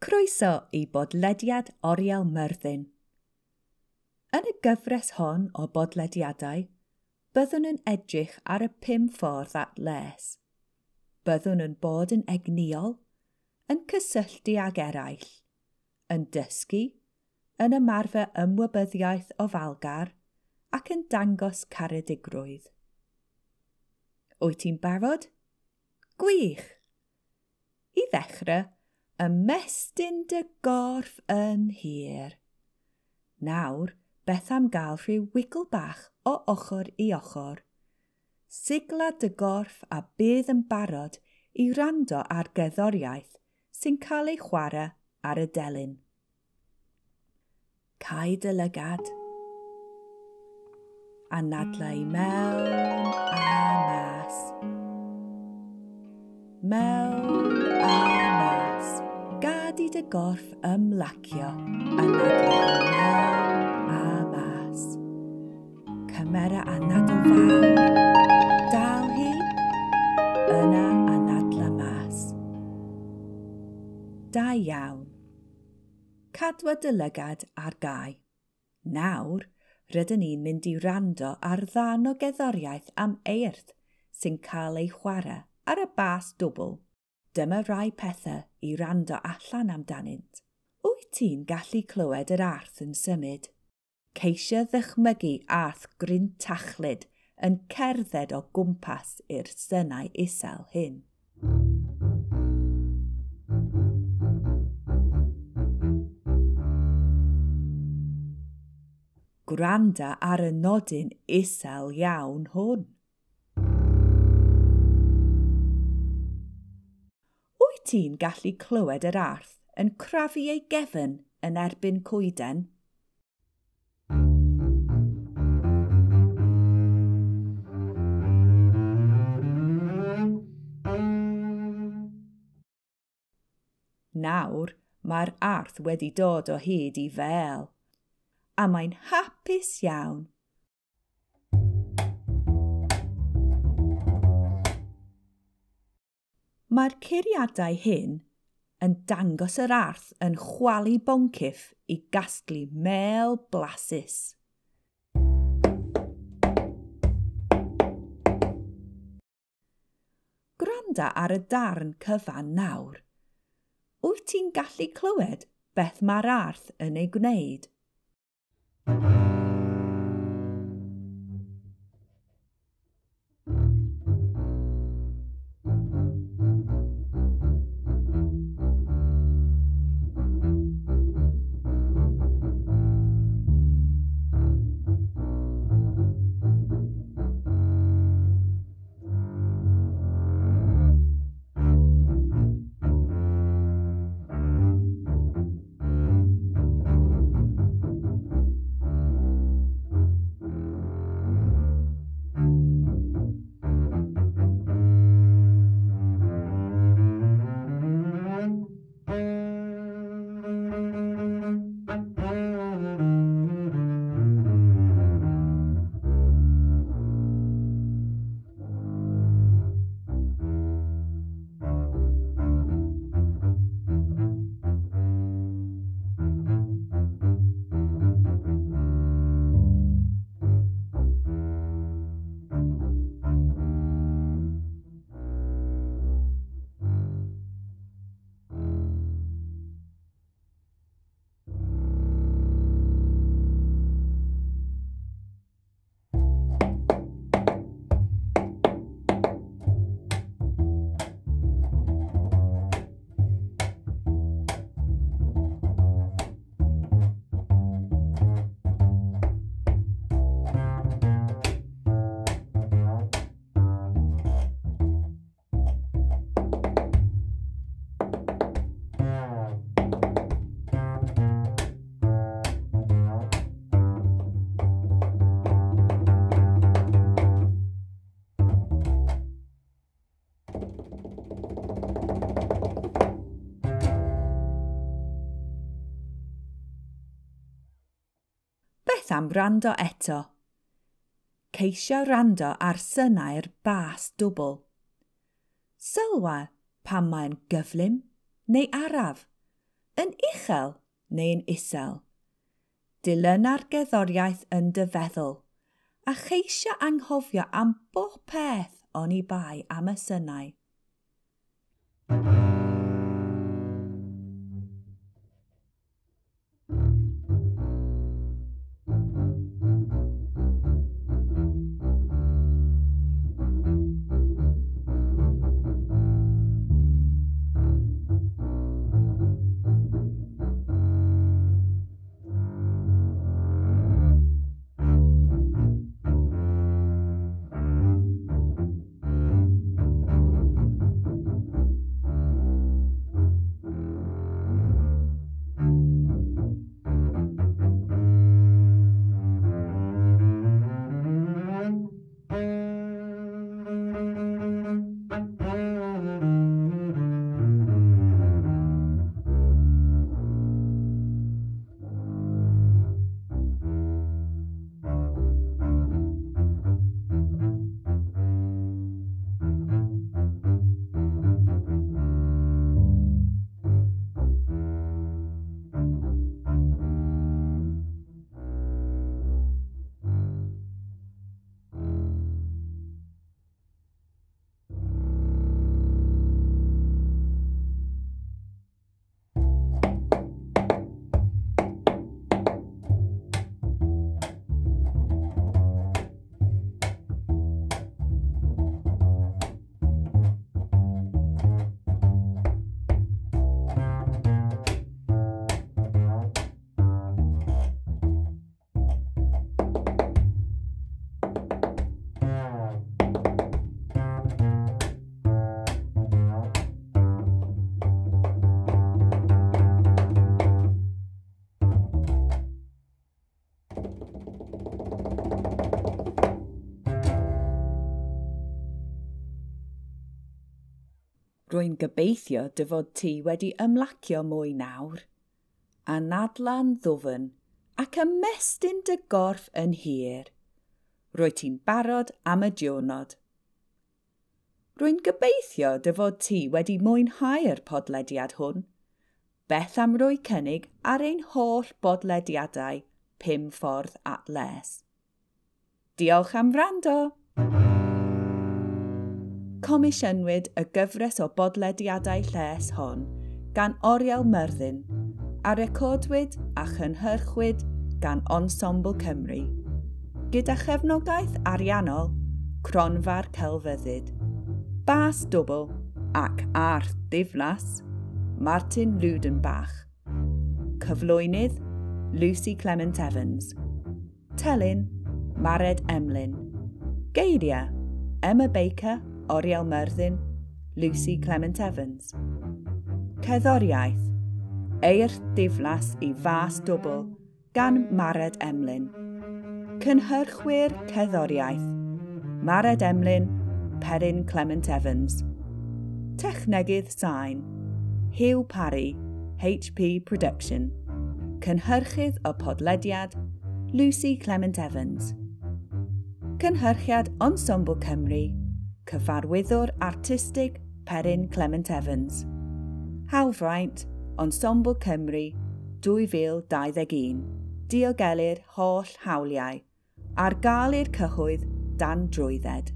Croeso i bodlediad Oriel Myrddin. Yn y gyfres hon o bodlediadau, byddwn yn edrych ar y pum ffordd at les. Byddwn yn bod yn egniol, yn cysylltu ag eraill, yn dysgu, yn ymarfer ymwybyddiaeth o falgar ac yn dangos caredigrwydd. Wyt ti'n barod? Gwych! I ddechrau, ymestyn dy gorff yn hir. Nawr, beth am gael rhyw wigl bach o ochr i ochr. Sigla dy gorff a bydd yn barod i rando ar gerddoriaeth sy'n cael ei chwarae ar y delyn. Cau dy lygad a mewn a mas. Mewn gwneud y gorff ymlacio yn adnod mewn a mas. Cymera anad o fawr, dal hi, yna anadla mas. Da iawn. Cadwa dy lygad ar gau. Nawr, rydyn ni'n mynd i rando ar ddan o geddoriaeth am eirth sy'n cael ei chwarae ar y bas dwbl. Dyma rai pethau i rando allan amdanynt. Wyt ti'n gallu clywed yr arth yn symud? Ceisio ddychmygu arth gryn tachlyd yn cerdded o gwmpas i'r synau isel hyn. Gwranda ar y nodyn isel iawn hwn. Ti'n gallu clywed yr arth yn crafu ei gefn yn erbyn coeden? Nawr mae'r arth wedi dod o hyd i fel, a mae'n hapus iawn Mae'r ceiriadau hyn yn dangos yr arth yn chwalu boncyff i gasglu mel blasus. Gwranda ar y darn cyfan nawr. Wyt ti'n gallu clywed beth mae'r arth yn ei gwneud? Thank you. am rando eto. Ceisio rando ar synau'r bas dwbl. Sylwa pan mae'n gyflym neu araf, yn uchel neu'n isel. Dilyna'r geddoriaeth yn dy feddwl, a cheisio anghofio am bob peth o'n i bai am y synau. Rwy'n gobeithio dy fod ti wedi ymlacio mwy nawr, a nadla'n ddwfn ac ymestyn dy gorff yn hir. Rwy ti'n barod am y diwrnod. Rwy'n gobeithio dy fod ti wedi mwynhau'r podlediad hwn. Beth am rwy cynnig ar ein holl bodlediadau pum ffordd at les. Diolch am wrando! comisiynwyd y gyfres o bodlediadau lles hon gan Oriel Myrddin a recordwyd a chynhyrchwyd gan Ensemble Cymru gyda chefnogaeth ariannol Cronfa'r Celfyddyd, Bas Dwbl ac Arth Diflas, Martin Ludenbach. Cyflwynydd, Lucy Clement Evans. Telyn, Mared Emlyn. Geiriau, Emma Baker Oriel Myrddin, Lucy Clement Evans. Cerddoriaeth Eir diflas i fas dwbl gan Mared Emlyn. Cynhyrchwyr cerddoriaeth Mared Emlyn, Perrin Clement Evans. Technegydd sain Hugh Parry, HP Production. Cynhyrchydd y podlediad Lucy Clement Evans. Cynhyrchiad Ensemble Cymru cyfarwyddwr artistig Perrin Clement Evans. Hawfraint, Ensemble Cymru 2021. Diogelu'r holl hawliau. Ar gael i'r cyhoedd dan drwydded.